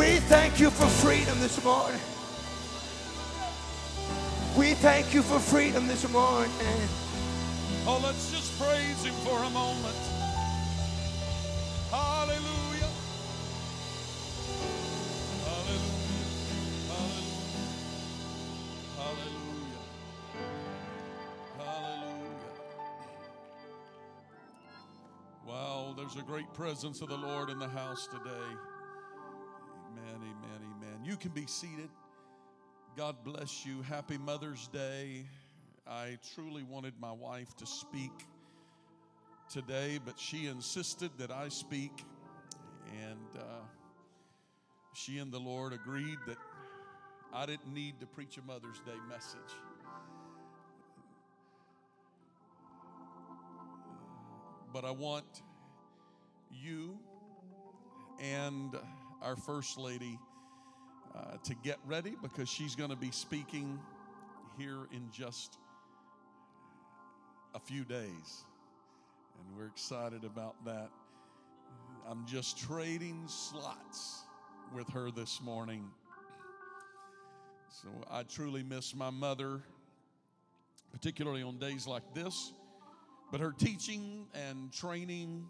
We thank you for freedom this morning. We thank you for freedom this morning. Oh, let's just praise Him for a moment. Hallelujah. Hallelujah. Hallelujah. Hallelujah. Hallelujah. Wow, there's a great presence of the Lord in the house today. Amen, amen, amen. You can be seated. God bless you. Happy Mother's Day. I truly wanted my wife to speak today, but she insisted that I speak. And uh, she and the Lord agreed that I didn't need to preach a Mother's Day message. But I want you and our First Lady uh, to get ready because she's going to be speaking here in just a few days. And we're excited about that. I'm just trading slots with her this morning. So I truly miss my mother, particularly on days like this. But her teaching and training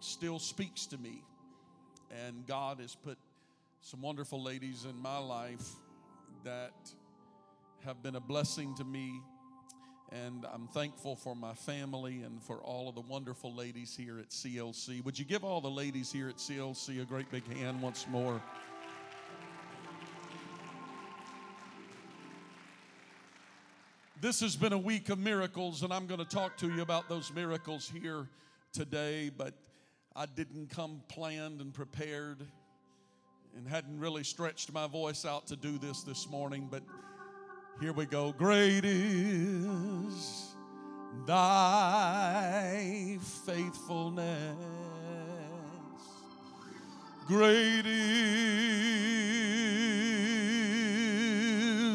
still speaks to me. And God has put some wonderful ladies in my life that have been a blessing to me. And I'm thankful for my family and for all of the wonderful ladies here at CLC. Would you give all the ladies here at CLC a great big hand once more? This has been a week of miracles, and I'm going to talk to you about those miracles here today, but I didn't come planned and prepared and hadn't really stretched my voice out to do this this morning, but here we go. Great is thy faithfulness. Great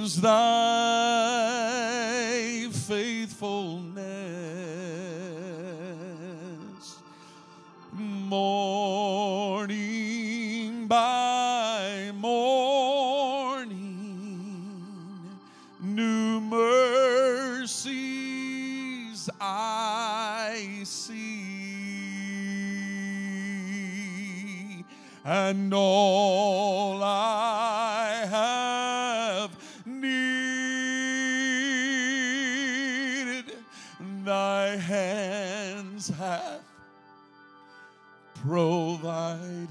is thy faithfulness. Morning by morning, new mercies I see, and all I have needed, thy hands have provided.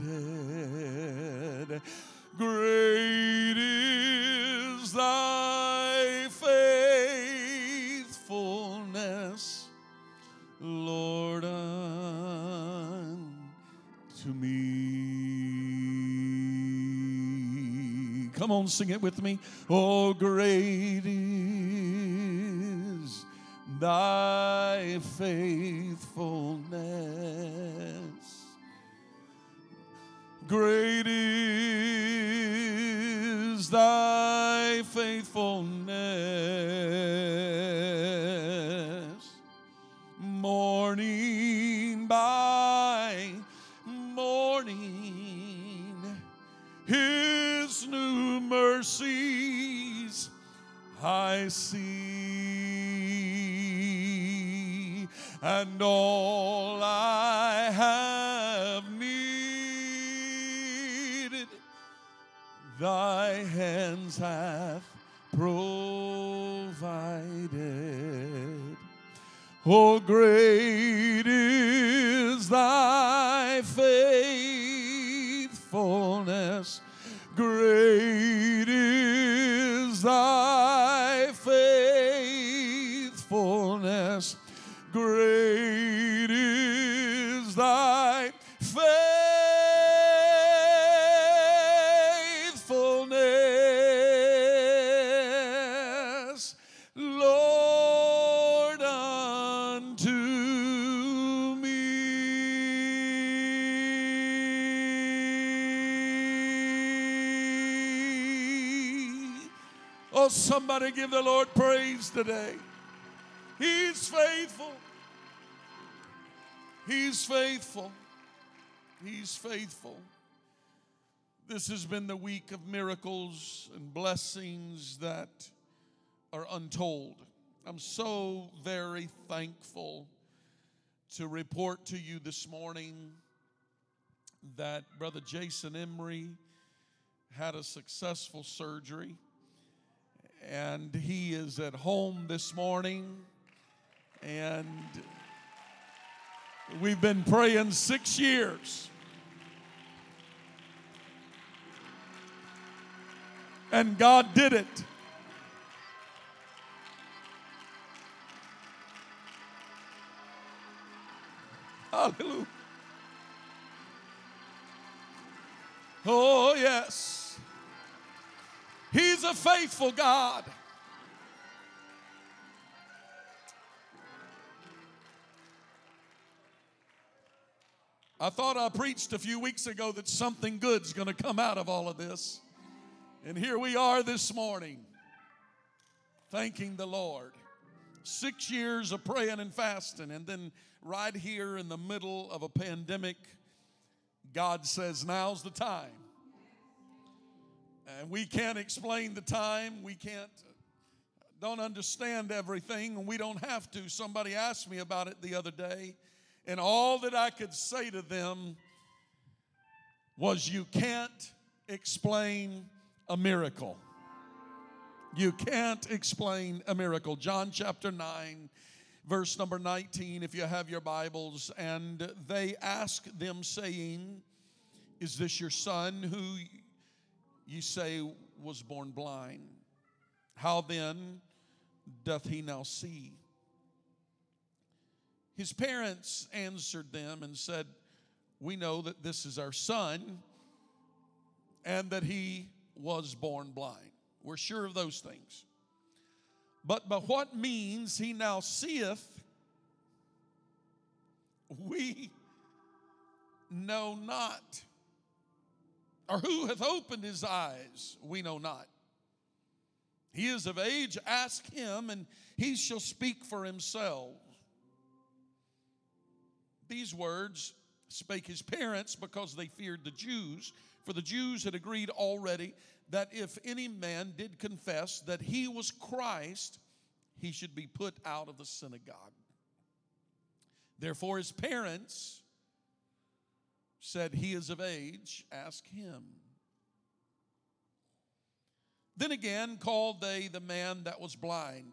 Great is thy faithfulness, Lord, unto me. Come on, sing it with me. Oh, great is thy faithfulness. Great is thy faithfulness. Morning by morning, his new mercies I see, and all thy hands hath provided. Oh, great is thy faithfulness. Great somebody give the Lord praise today. He's faithful. He's faithful. He's faithful. This has been the week of miracles and blessings that are untold. I'm so very thankful to report to you this morning that Brother Jason Emery had a successful surgery and he is at home this morning. And we've been praying six years. And god did it. Hallelujah. Oh yes he's a faithful god I thought I preached a few weeks ago that something good's going to come out of all of this. And here we are this morning, thanking the Lord. Six years of praying and fasting, and then right here in the middle of a pandemic, God says, Now's the time. And we can't explain the time. We can't, don't understand everything, and we don't have to. Somebody asked me about it the other day. And all that I could say to them was, You can't explain a miracle. You can't explain a miracle. John chapter 9, verse number 19, if you have your Bibles. And they asked them, saying, Is this your son who you say was born blind? How then doth he now see? His parents answered them and said, We know that this is our son and that he was born blind. We're sure of those things. But by what means he now seeth, we know not. Or who hath opened his eyes, we know not. He is of age, ask him, and he shall speak for himself. These words spake his parents because they feared the Jews, for the Jews had agreed already that if any man did confess that he was Christ, he should be put out of the synagogue. Therefore, his parents said, He is of age, ask him. Then again called they the man that was blind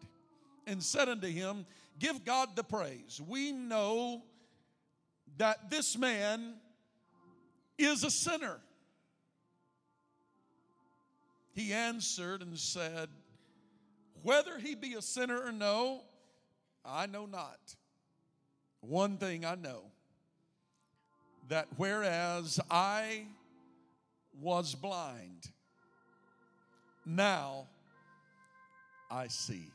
and said unto him, Give God the praise. We know that this man is a sinner. He answered and said, Whether he be a sinner or no, I know not. One thing I know that whereas I was blind, now I see.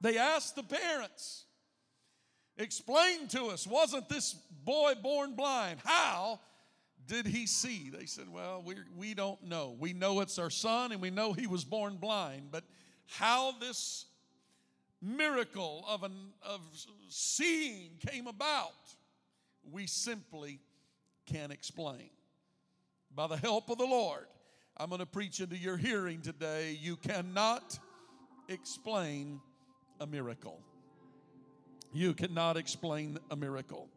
They asked the parents, explain to us, wasn't this boy born blind? How did he see? They said, well, we, we don't know. We know it's our son and we know he was born blind, but how this miracle of, an, of seeing came about, we simply can't explain. By the help of the Lord, I'm going to preach into your hearing today. You cannot explain a miracle. You cannot explain a miracle.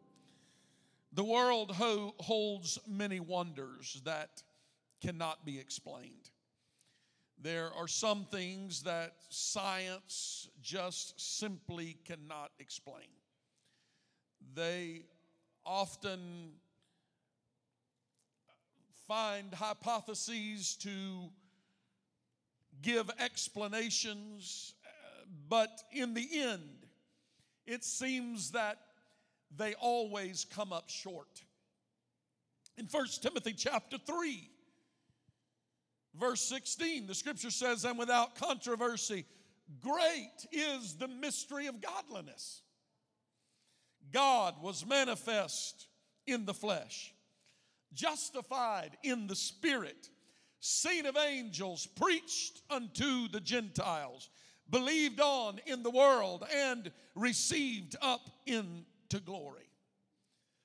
The world ho- holds many wonders that cannot be explained. There are some things that science just simply cannot explain. They often find hypotheses to give explanations, but in the end, it seems that they always come up short. In 1 Timothy chapter 3, verse 16, the scripture says, And without controversy, great is the mystery of godliness. God was manifest in the flesh, justified in the spirit, seen of angels, preached unto the Gentiles, believed on in the world, and received up into glory.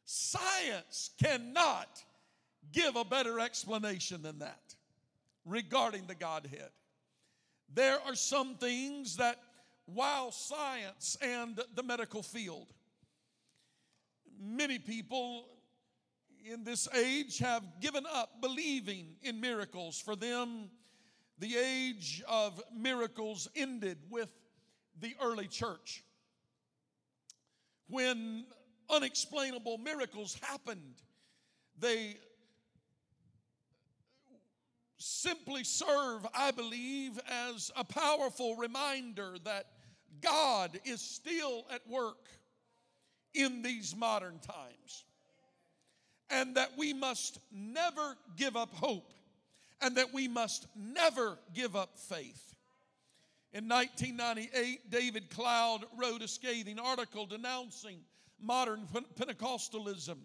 Science cannot give a better explanation than that regarding the Godhead. There are some things that, while science and the medical field, many people in this age have given up believing in miracles. For them, the age of miracles ended with the early church. When unexplainable miracles happened, they simply serve, I believe, as a powerful reminder that God is still at work in these modern times. And that we must never give up hope and that we must never give up faith. In 1998, David Cloud wrote a scathing article denouncing modern Pentecostalism.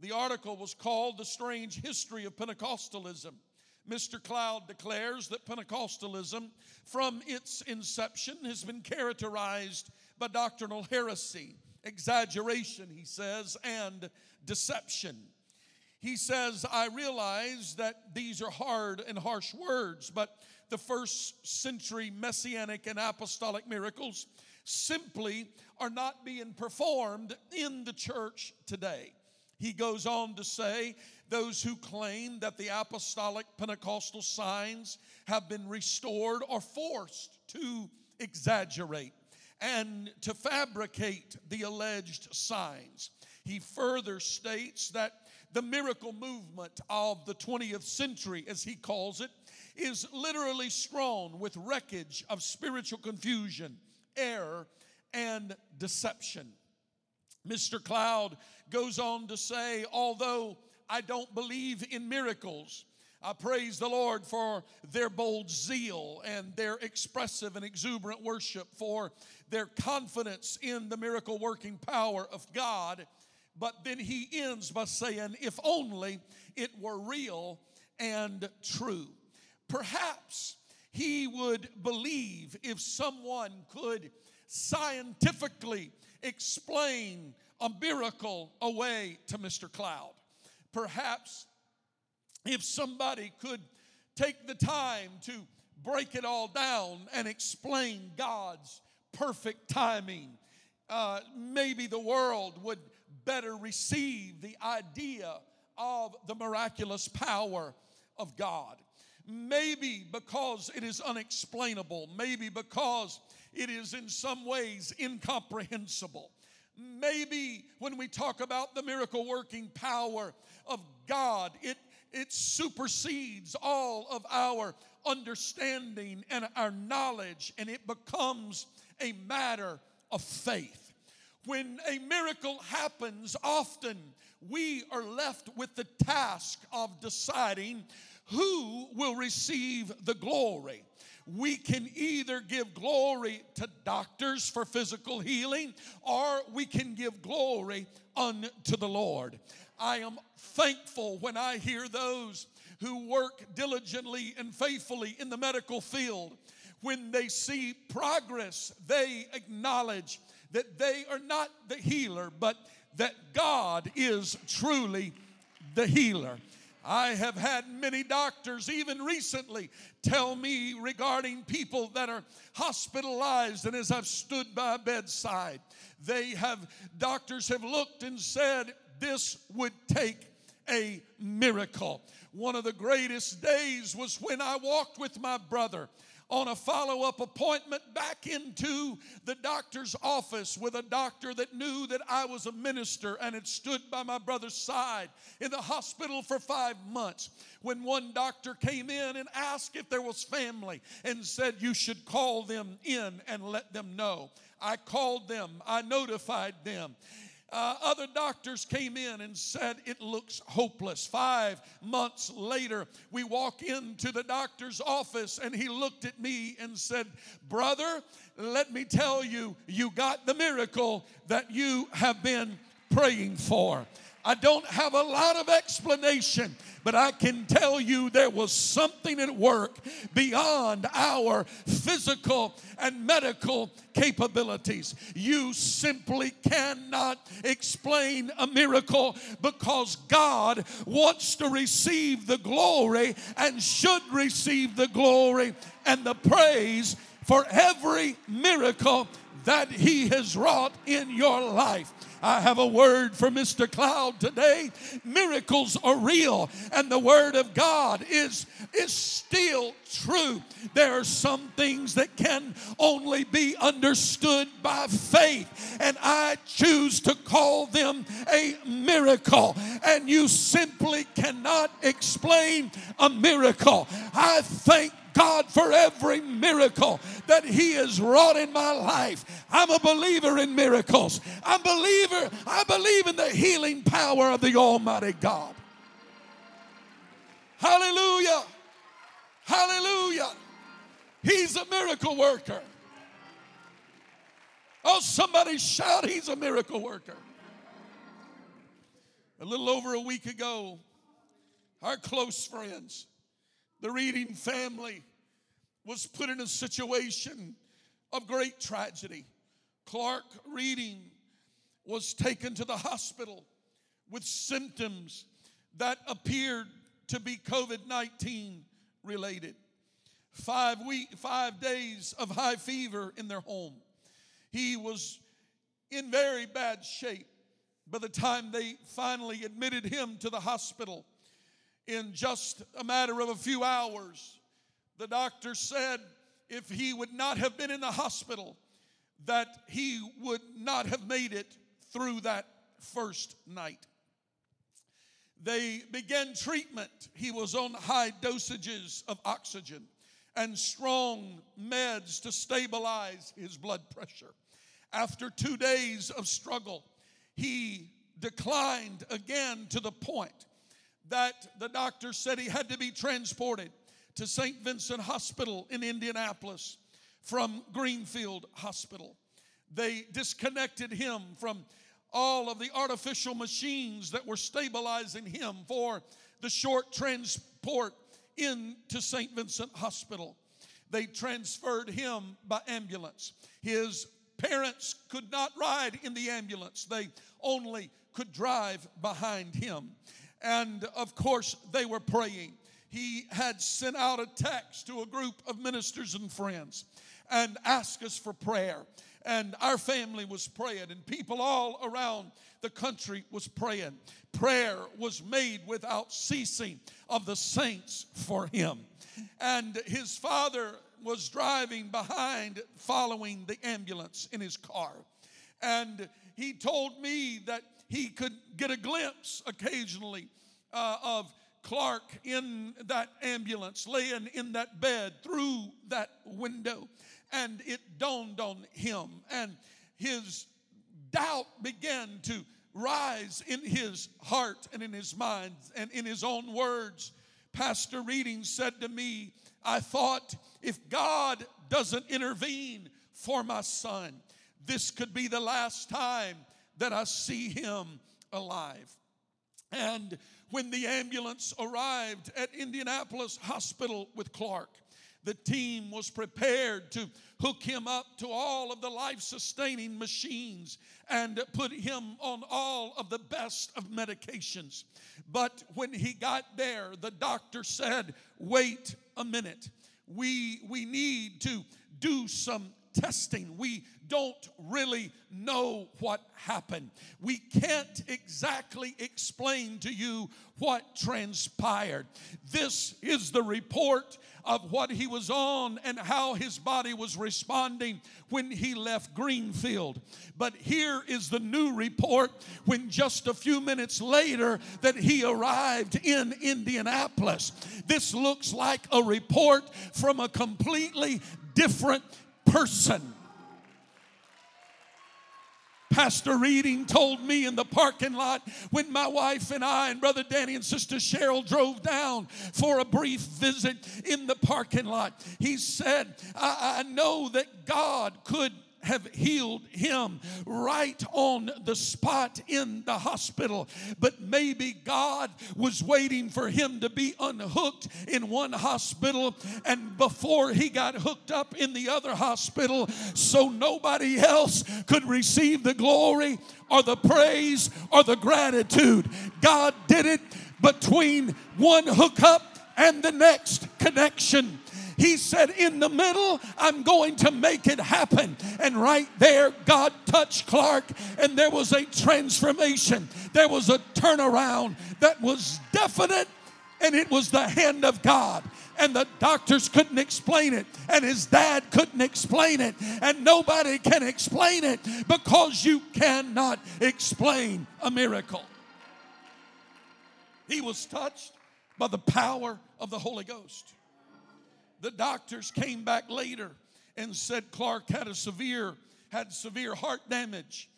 The article was called The Strange History of Pentecostalism. Mr. Cloud declares that Pentecostalism, from its inception, has been characterized by doctrinal heresy, exaggeration, he says, and deception. He says, I realize that these are hard and harsh words, but the first century messianic and apostolic miracles simply are not being performed in the church today. He goes on to say, those who claim that the apostolic Pentecostal signs have been restored are forced to exaggerate and to fabricate the alleged signs. He further states that the miracle movement of the 20th century, as he calls it, is literally strewn with wreckage of spiritual confusion, error, and deception. Mr. Cloud goes on to say, although I don't believe in miracles, I praise the Lord for their bold zeal and their expressive and exuberant worship, for their confidence in the miracle working power of God. But then he ends by saying, if only it were real and true. Perhaps he would believe if someone could scientifically explain a miracle away to Mr. Cloud. Perhaps if somebody could take the time to break it all down and explain God's perfect timing, uh, maybe the world would better receive the idea of the miraculous power of God. Maybe because it is unexplainable, maybe because it is in some ways incomprehensible. Maybe when we talk about the miracle working power of God, it, it supersedes all of our understanding and our knowledge, and it becomes a matter of faith. When a miracle happens, often we are left with the task of deciding who will receive the glory we can either give glory to doctors for physical healing or we can give glory unto the Lord. I am thankful when I hear those who work diligently and faithfully in the medical field. When they see progress, they acknowledge that they are not the healer, but that God is truly the healer. I have had many doctors, even recently, tell me regarding people that are hospitalized. And as I've stood by bedside, they have, doctors have looked and said, this would take a miracle. One of the greatest days was when I walked with my brother on a follow up appointment back into the doctor's office with a doctor that knew that I was a minister and had stood by my brother's side in the hospital for five months. When one doctor came in and asked if there was family and said, You should call them in and let them know. I called them, I notified them. Uh, other doctors came in and said it looks hopeless. Five months later, we walk into the doctor's office and he looked at me and said, Brother, let me tell you, you got the miracle that you have been praying for. I don't have a lot of explanation, but I can tell you there was something at work beyond our physical and medical capabilities. You simply cannot explain a miracle because God wants to receive the glory and should receive the glory and the praise for every miracle that He has wrought in your life. I have a word for Mr. Cloud today. Miracles are real, and the word of God is, is still true. There are some things that can only be understood by faith, and I choose to call them a miracle. And you simply cannot explain a miracle. I thank God for every miracle that He has wrought in my life. I'm a believer in miracles. I'm believer, I believe in the healing power of the Almighty God. Hallelujah. Hallelujah. He's a miracle worker. Oh, somebody shout, He's a miracle worker. A little over a week ago, our close friends, the Reading family was put in a situation of great tragedy. Clark Reading was taken to the hospital with symptoms that appeared to be COVID 19 related. Five, week, five days of high fever in their home. He was in very bad shape by the time they finally admitted him to the hospital in just a matter of a few hours. The doctor said if he would not have been in the hospital, that he would not have made it through that first night. They began treatment. He was on high dosages of oxygen and strong meds to stabilize his blood pressure. After two days of struggle, he declined again to the point that the doctor said he had to be transported to St. Vincent Hospital in Indianapolis from Greenfield Hospital. They disconnected him from all of the artificial machines that were stabilizing him for the short transport into St. Vincent Hospital. They transferred him by ambulance. His parents could not ride in the ambulance, they only could drive behind him. And of course, they were praying. He had sent out a text to a group of ministers and friends and asked us for prayer. And our family was praying, and people all around the country was praying. Prayer was made without ceasing of the saints for him. And his father was driving behind, following the ambulance in his car. And he told me that he could get a glimpse occasionally uh, of Clark in that ambulance, laying in that bed through that window. And it dawned on him, and his doubt began to rise in his heart and in his mind and in his own words. Pastor Reading said to me, I thought if God doesn't intervene for my son, this could be the last time that I see him alive. And when the ambulance arrived at Indianapolis Hospital with Clark, the team was prepared to hook him up to all of the life sustaining machines and put him on all of the best of medications. But when he got there, the doctor said, Wait a minute. We, we need to do some testing. We don't really know what happened. We can't exactly explain to you what transpired. This is the report of what he was on and how his body was responding when he left Greenfield. But here is the new report when just a few minutes later that he arrived in Indianapolis. This looks like a report from a completely different person. Pastor Reading told me in the parking lot when my wife and I and Brother Danny and Sister Cheryl drove down for a brief visit in the parking lot. He said, I, I know that God could have healed him right on the spot in the hospital. But maybe God was waiting for him to be unhooked in one hospital and before he got hooked up in the other hospital so nobody else could receive the glory or the praise or the gratitude. God did it between one hookup and the next connection. He said, In the middle, I'm going to make it happen. And right there, God touched Clark, and there was a transformation. There was a turnaround that was definite, and it was the hand of God and the doctors couldn't explain it, and his dad couldn't explain it, and nobody can explain it because you cannot explain a miracle. He was touched by the power of the Holy Ghost. The doctors came back later and said Clark had a severe had severe heart damage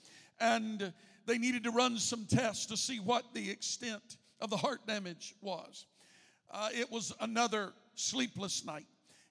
and they needed to run some tests to see what the extent of the heart damage was. Uh, it was another sleepless night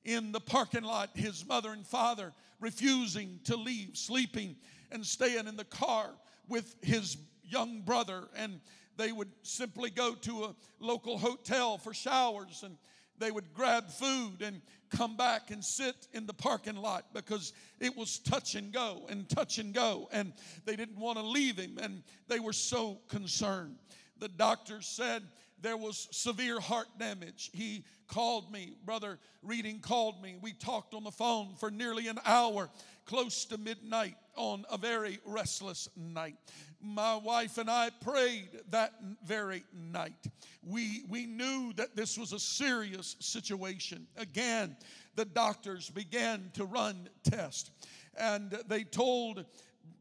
in the parking lot. His mother and father refusing to leave, sleeping and staying in the car with his young brother, and they would simply go to a local hotel for showers and they would grab food and come back and sit in the parking lot because it was touch and go and touch and go and they didn't want to leave him and they were so concerned. The doctor said there was severe heart damage. He called me brother reading called me. We talked on the phone for nearly an hour close to midnight on a very restless night my wife and I prayed that very night. We, we knew that this was a serious situation. Again, the doctors began to run tests, and they told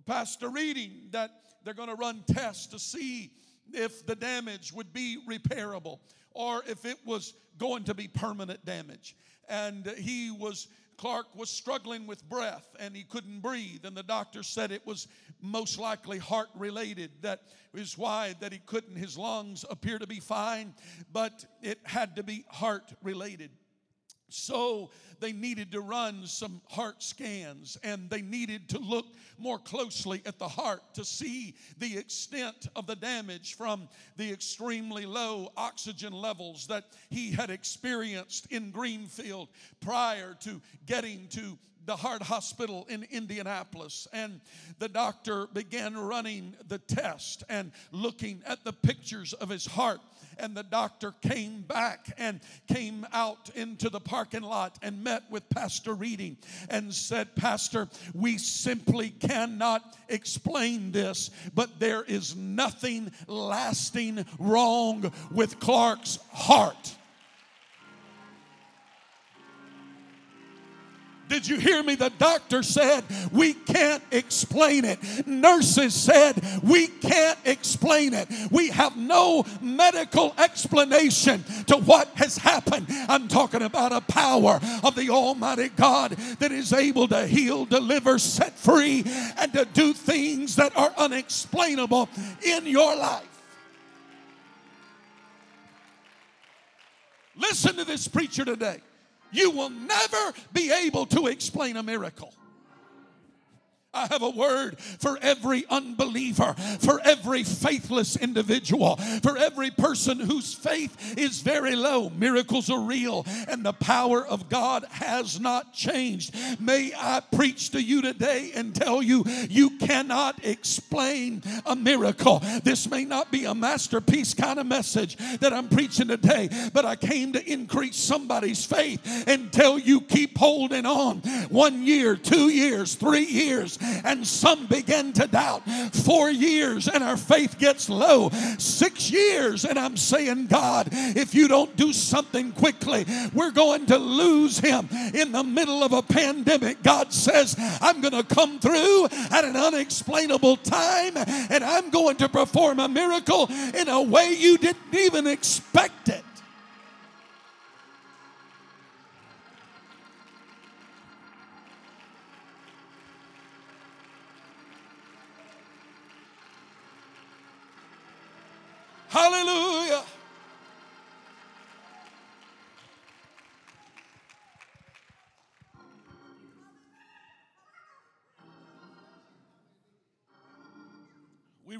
Pastor Reading that they're going to run tests to see if the damage would be repairable or if it was going to be permanent damage. And he was Clark was struggling with breath and he couldn't breathe, and the doctor said it was most likely heart related. That is why that he couldn't. His lungs appear to be fine, but it had to be heart related. So they needed to run some heart scans and they needed to look more closely at the heart to see the extent of the damage from the extremely low oxygen levels that he had experienced in Greenfield prior to getting to the heart hospital in Indianapolis, and the doctor began running the test and looking at the pictures of his heart. And the doctor came back and came out into the parking lot and met with Pastor Reading and said, Pastor, we simply cannot explain this, but there is nothing lasting wrong with Clark's heart. Did you hear me? The doctor said, We can't explain it. Nurses said, We can't explain it. We have no medical explanation to what has happened. I'm talking about a power of the Almighty God that is able to heal, deliver, set free, and to do things that are unexplainable in your life. Listen to this preacher today. You will never be able to explain a miracle. I have a word for every unbeliever, for every faithless individual, for every person whose faith is very low. Miracles are real and the power of God has not changed. May I preach to you today and tell you you cannot explain a miracle. This may not be a masterpiece kind of message that I'm preaching today, but I came to increase somebody's faith and tell you keep holding on. One year, two years, three years, and some begin to doubt. Four years and our faith gets low. Six years and I'm saying, God, if you don't do something quickly, we're going to lose him in the middle of a pandemic. God says, I'm going to come through at an unexplainable time and I'm going to perform a miracle in a way you didn't even expect it.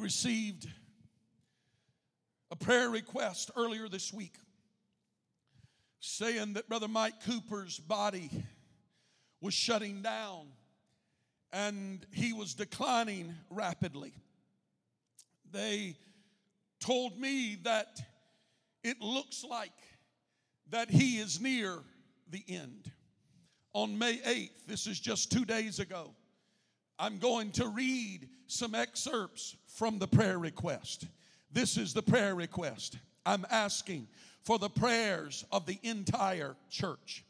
Received a prayer request earlier this week saying that Brother Mike Cooper's body was shutting down and he was declining rapidly. They told me that it looks like that he is near the end. On May 8th, this is just two days ago, I'm going to read some excerpts from the prayer request. This is the prayer request. I'm asking for the prayers of the entire church.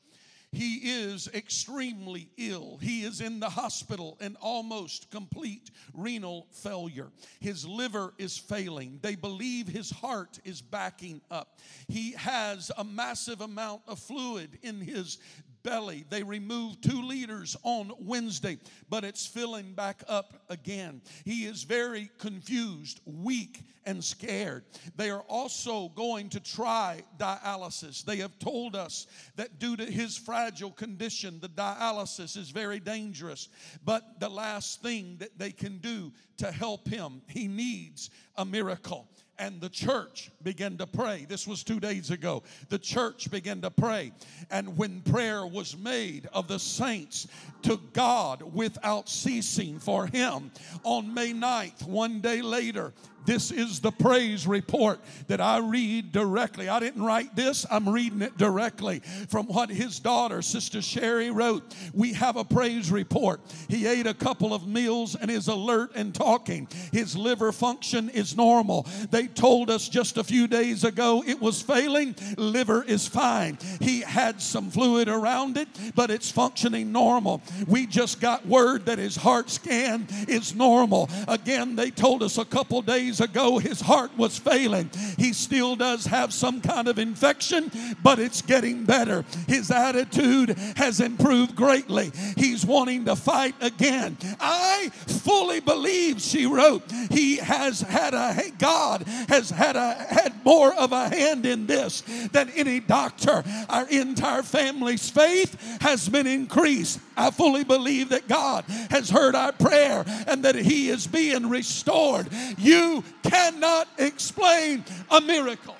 He is extremely ill. He is in the hospital in almost complete renal failure. His liver is failing. They believe his heart is backing up. He has a massive amount of fluid in his belly. They removed two liters on Wednesday, but it's filling back up again. He is very confused, weak, and scared. They are also going to try dialysis. They have told us that due to his fragile condition, the dialysis is very dangerous. But the last thing that they can do to help him, he needs a miracle and the church began to pray. This was two days ago. The church began to pray. And when prayer was made of the saints to God without ceasing for him on May 9th, one day later, this is the praise report that I read directly. I didn't write this, I'm reading it directly from what his daughter, Sister Sherry, wrote. We have a praise report. He ate a couple of meals and is alert and talking. His liver function is normal. They told us just a few days ago it was failing. Liver is fine. He had some fluid around it, but it's functioning normal. We just got word that his heart scan is normal. Again, they told us a couple days days ago his heart was failing. He still does have some kind of infection, but it's getting better. His attitude has improved greatly. He's wanting to fight again. I fully believe, she wrote, he has had a God has had a had more of a hand in this than any doctor. Our entire family's faith has been increased. I fully believe that God has heard our prayer and that He is being restored. You cannot explain a miracle.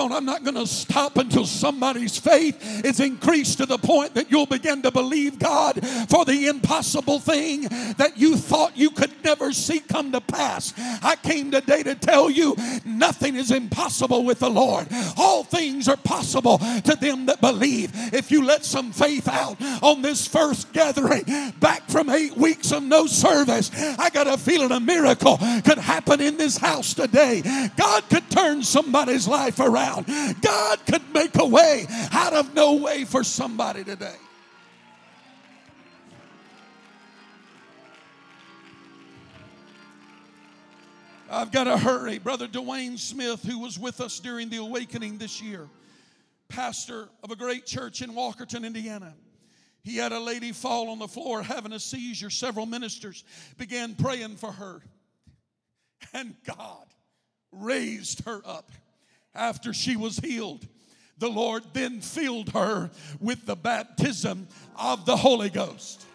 Come on, I'm not going to stop until somebody's faith is increased to the point that you'll begin to believe God for the impossible thing that you thought you could never see come to pass. I came today to tell you nothing is impossible with the Lord. All things are possible to them that believe. If you let some faith out on this first gathering, back from eight weeks of no service, I got a feeling a miracle could happen in this house today. God could turn somebody's life around around. God could make a way out of no way for somebody today. I've got to hurry. Brother Dwayne Smith, who was with us during the awakening this year, pastor of a great church in Walkerton, Indiana. He had a lady fall on the floor having a seizure. Several ministers began praying for her. And God raised her up. After she was healed, the Lord then filled her with the baptism of the Holy Ghost.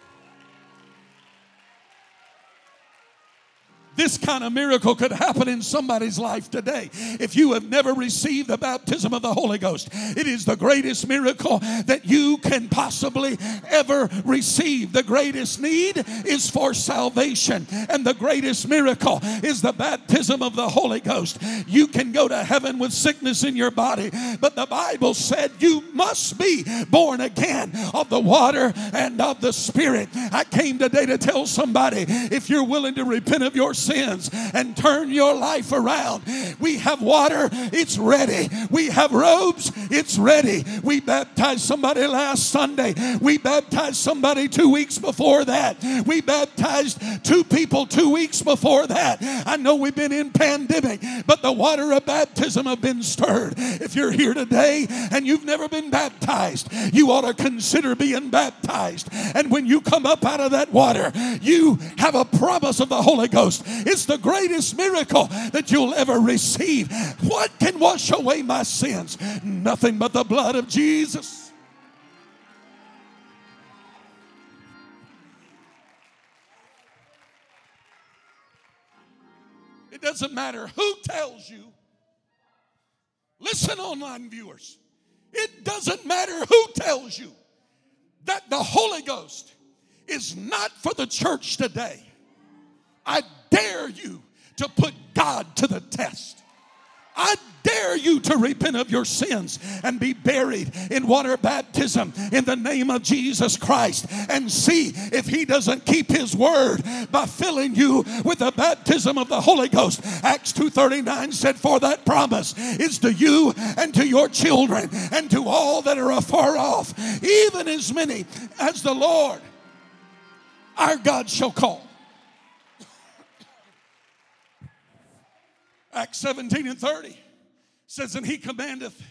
This kind of miracle could happen in somebody's life today. If you have never received the baptism of the Holy Ghost, it is the greatest miracle that you can possibly ever receive. The greatest need is for salvation, and the greatest miracle is the baptism of the Holy Ghost. You can go to heaven with sickness in your body, but the Bible said you must be born again of the water and of the Spirit. I came today to tell somebody if you're willing to repent of your sins and turn your life around. We have water, it's ready. We have robes, it's ready. We baptized somebody last Sunday. We baptized somebody two weeks before that. We baptized two people two weeks before that. I know we've been in pandemic, but the water of baptism have been stirred. If you're here today and you've never been baptized, you ought to consider being baptized. And when you come up out of that water, you have a promise of the Holy Ghost. It's the greatest miracle that you'll ever receive. What can wash away my sins? Nothing but the blood of Jesus. It doesn't matter who tells you. Listen, online viewers. It doesn't matter who tells you that the Holy Ghost is not for the church today. I dare you to put God to the test. I dare you to repent of your sins and be buried in water baptism in the name of Jesus Christ and see if he doesn't keep his word by filling you with the baptism of the Holy Ghost. Acts 2:39 said for that promise is to you and to your children and to all that are afar off, even as many as the Lord our God shall call. Acts 17 and 30 says, And he commandeth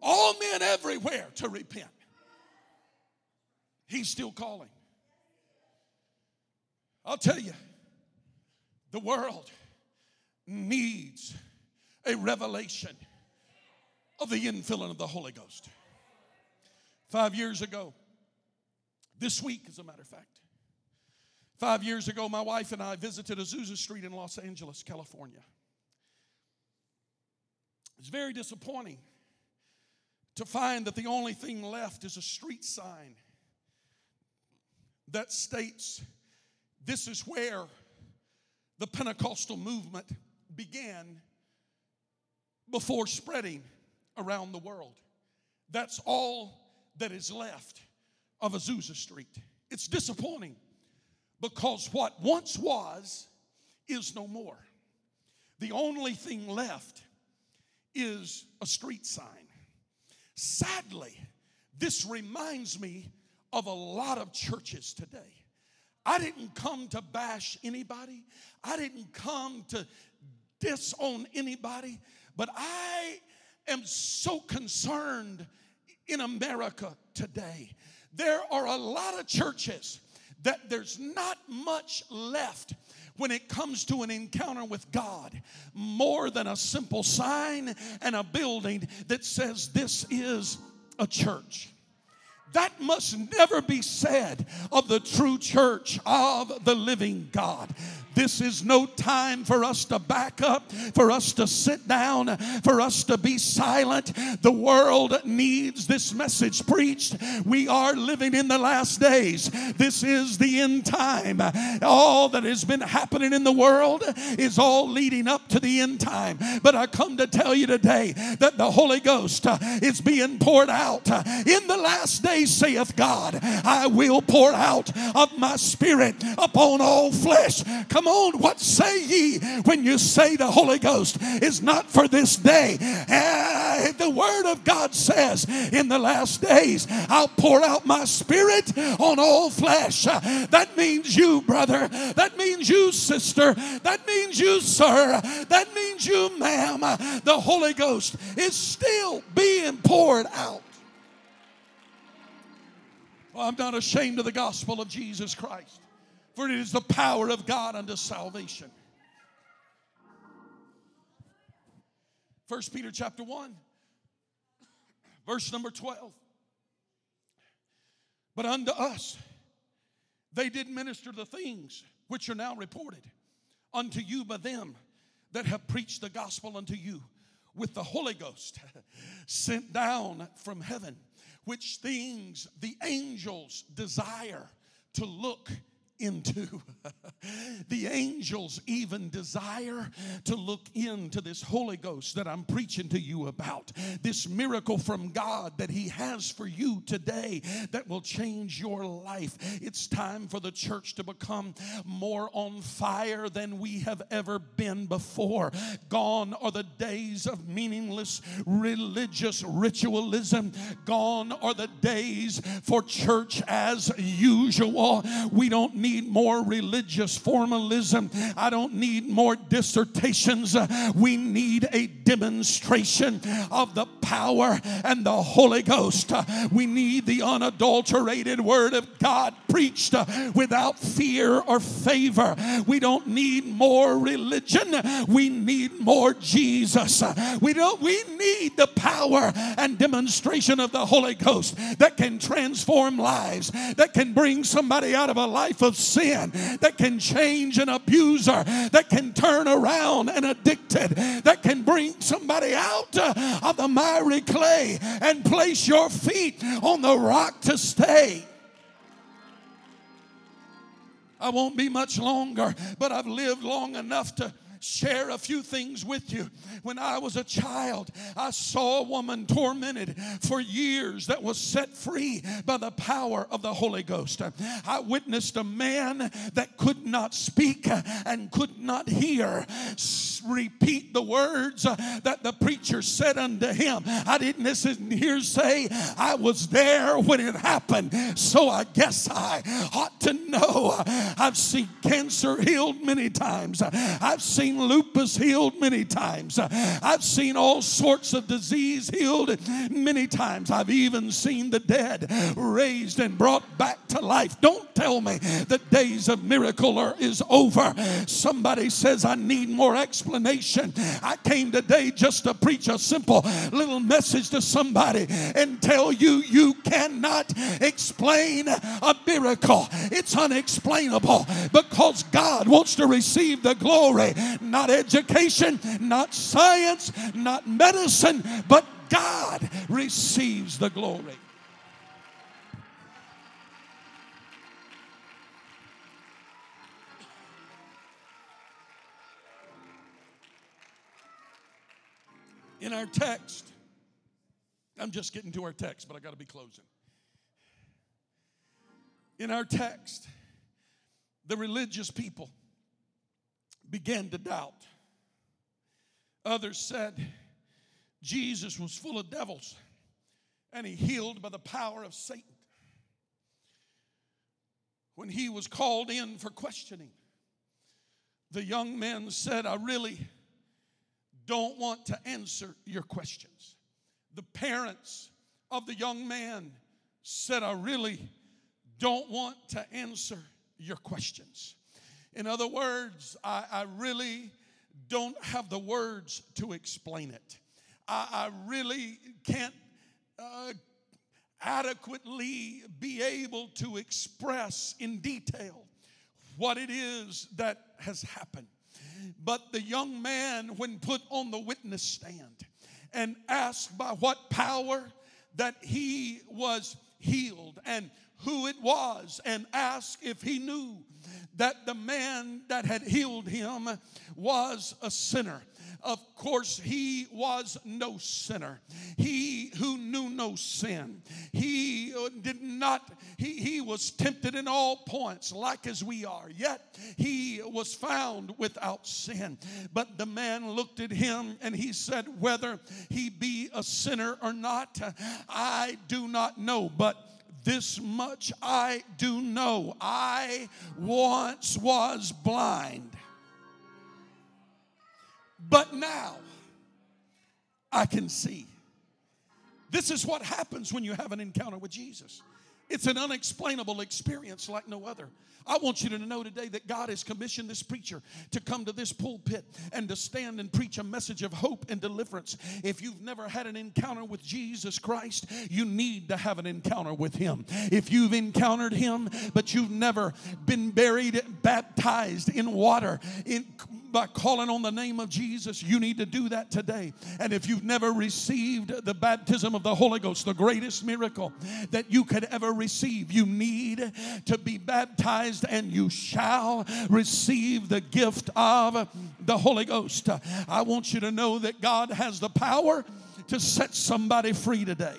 all men everywhere to repent. He's still calling. I'll tell you, the world needs a revelation of the infilling of the Holy Ghost. Five years ago, this week, as a matter of fact, five years ago, my wife and I visited Azusa Street in Los Angeles, California. It's very disappointing to find that the only thing left is a street sign that states this is where the Pentecostal movement began before spreading around the world. That's all that is left of Azusa Street. It's disappointing because what once was is no more. The only thing left is a street sign. Sadly, this reminds me of a lot of churches today. I didn't come to bash anybody, I didn't come to disown anybody, but I am so concerned in America today. There are a lot of churches that there's not much left when it comes to an encounter with God more than a simple sign and a building that says this is a church. That must never be said of the true church of the living God. This is no time for us to back up, for us to sit down, for us to be silent. The world needs this message preached. We are living in the last days. This is the end time. All that has been happening in the world is all leading up to the end time. But I come to tell you today that the Holy Ghost is being poured out in the last days, saith God. I will pour out of my spirit upon all flesh. Come Come on, what say ye when you say the Holy Ghost is not for this day? Uh, the Word of God says, in the last days, I'll pour out my spirit on all flesh. That means you, brother. That means you, sister. That means you, sir. That means you, ma'am. The Holy Ghost is still being poured out. Well, I'm not ashamed of the gospel of Jesus Christ for it is the power of God unto salvation. 1 Peter chapter 1, verse number 12. But unto us they did minister the things which are now reported unto you by them that have preached the gospel unto you with the Holy Ghost sent down from heaven, which things the angels desire to look into. the angels even desire to look into this Holy Ghost that I'm preaching to you about. This miracle from God that He has for you today that will change your life. It's time for the church to become more on fire than we have ever been before. Gone are the days of meaningless religious ritualism. Gone are the days for church as usual. We don't need need more religious formalism. I don't need more dissertations. We need a demonstration of the power and the Holy Ghost. We need the unadulterated Word of God preached without fear or favor. We don't need more religion. We need more Jesus. We don't we need the power and demonstration of the Holy Ghost that can transform lives, that can bring somebody out of a life of sin, that can change an abuser, that can turn around an addicted, that can bring somebody out uh, of the miry clay and place your feet on the rock to stay. I won't be much longer, but I've lived long enough to share a few things with you. When I was a child, I saw a woman tormented for years that was set free by the power of the Holy Ghost. I witnessed a man that could not speak and could not hear repeat the words that the preacher said unto him. I didn't listen hear say, I was there when it happened, so I guess I ought to know. I've seen cancer healed many times. I've seen seen lupus healed many times. I've seen all sorts of disease healed many times. I've even seen the dead raised and brought back to life. Don't tell me the days of miracle are, is over. Somebody says, I need more explanation. I came today just to preach a simple little message to somebody and tell you you cannot explain a miracle. It's unexplainable because God wants to receive the glory not education, not science, not medicine, but God receives the glory. In our text, I'm just getting to our text, but I got to be closing. In our text, the religious people began to doubt. Others said Jesus was full of devils and he healed by the power of Satan. When he was called in for questioning, the young men said, I really don't want to answer your questions. The parents of the young man said, I really don't want to answer your questions. In other words, I, I really don't have the words to explain it. I, I really can't uh, adequately be able to express in detail what it is that has happened. But the young man, when put on the witness stand and asked by what power that he was healed and who it was, and asked if he knew that the man that had healed him was a sinner. Of course, he was no sinner. He who knew no sin. He uh, did not, he, he was tempted in all points, like as we are. Yet he was found without sin. But the man looked at him and he said, Whether he be a sinner or not, I do not know. But this much I do know. I once was blind, but now I can see. This is what happens when you have an encounter with Jesus. It's an unexplainable experience like no other. I want you to know today that God has commissioned this preacher to come to this pulpit and to stand and preach a message of hope and deliverance. If you've never had an encounter with Jesus Christ, you need to have an encounter with Him. If you've encountered Him, but you've never been buried, baptized in water, in by calling on the name of Jesus, you need to do that today. And if you've never received the baptism of the Holy Ghost, the greatest miracle that you could ever receive, you need to be baptized and you shall receive the gift of the Holy Ghost. I want you to know that God has the power to set somebody free today.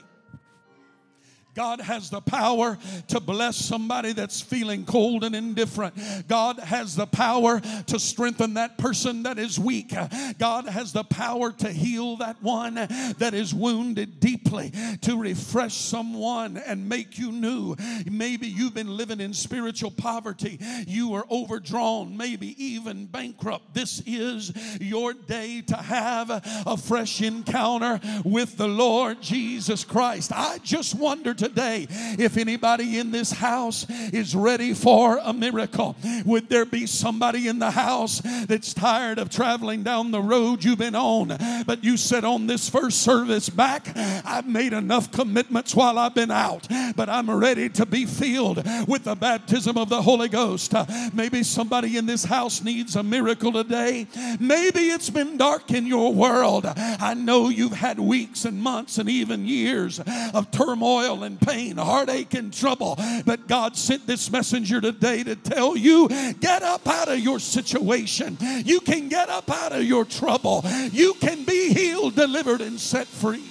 God has the power to bless somebody that's feeling cold and indifferent. God has the power to strengthen that person that is weak. God has the power to heal that one that is wounded deeply, to refresh someone and make you new. Maybe you've been living in spiritual poverty, you are overdrawn, maybe even bankrupt. This is your day to have a fresh encounter with the Lord Jesus Christ. I just wonder today if anybody in this house is ready for a miracle. Would there be somebody in the house that's tired of traveling down the road you've been on? But you said on this first service back, I've made enough commitments while I've been out, but I'm ready to be filled with the baptism of the Holy Ghost. Uh, Maybe somebody in this house needs a miracle today. Maybe it's been dark in your world. I know you've had weeks and months and even years of turmoil and pain, heartache and trouble. But God sent this messenger today to tell you get up out of your situation. You can get up out of your trouble. You can be healed, delivered, and set free.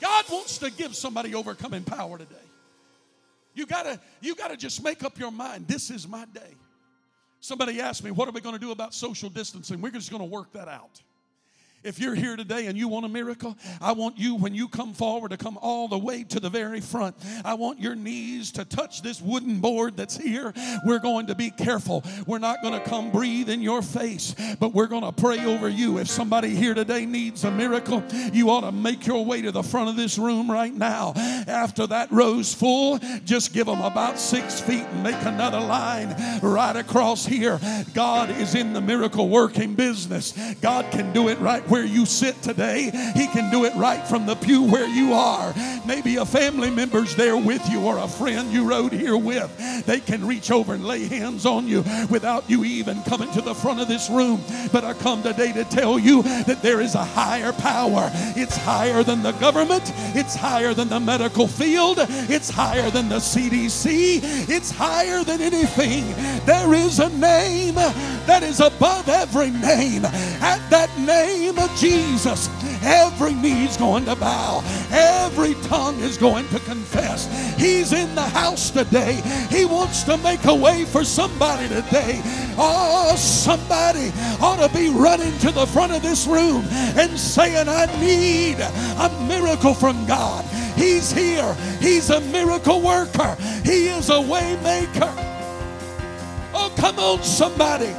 God wants to give somebody overcoming power today. You gotta, you gotta just make up your mind. This is my day. Somebody asked me, what are we gonna do about social distancing? We're just gonna work that out. If you're here today and you want a miracle, I want you, when you come forward, to come all the way to the very front. I want your knees to touch this wooden board that's here. We're going to be careful. We're not going to come breathe in your face, but we're going to pray over you. If somebody here today needs a miracle, you ought to make your way to the front of this room right now. After that row's full, just give them about six feet and make another line right across here. God is in the miracle working business. God can do it right where you sit today. He can do it right from the pew where you are. Maybe a family member's there with you or a friend you rode here with. They can reach over and lay hands on you without you even coming to the front of this room. But I come today to tell you that there is a higher power. It's higher than the government, it's higher than the medical field, it's higher than the CDC, it's higher than anything. There is a name that is above every name. At name of Jesus, every knee's going to bow, every tongue is going to confess. He's in the house today. He wants to make a way for somebody today. Oh, somebody ought to be running to the front of this room and saying, I need a miracle from God. He's here. He's a miracle worker. He is a way maker. Oh, come on, somebody.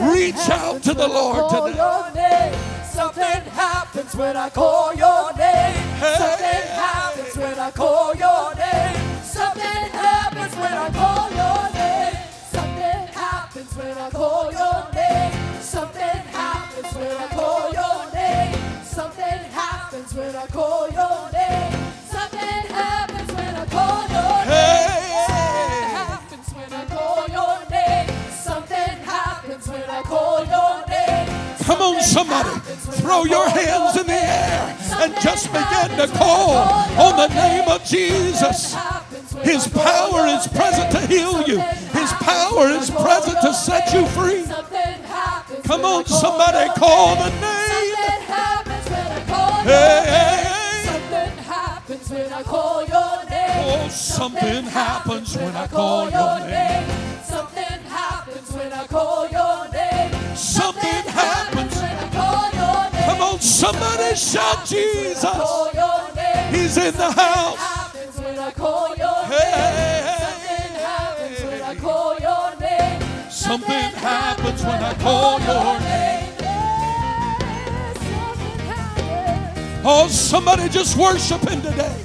Reach out to the Lord today. Something happens when I call your name. Something happens when I call your name. Something happens when I call your name. Something happens when I call your name. Something happens when I call your name. Something happens when I call your name. Something happens Come on, somebody. Throw your hands in the air and just begin to call on the name of Jesus. His power is present to heal you. His power is present to set you free. Come on, somebody, call the name. Something happens when I call your Hey, name. hey, hey. Something happens when I call your name. Oh, something happens when I call your name. Shout Jesus. He's in the house. Hey, Something happens when I call your name. Oh, somebody just worship him today.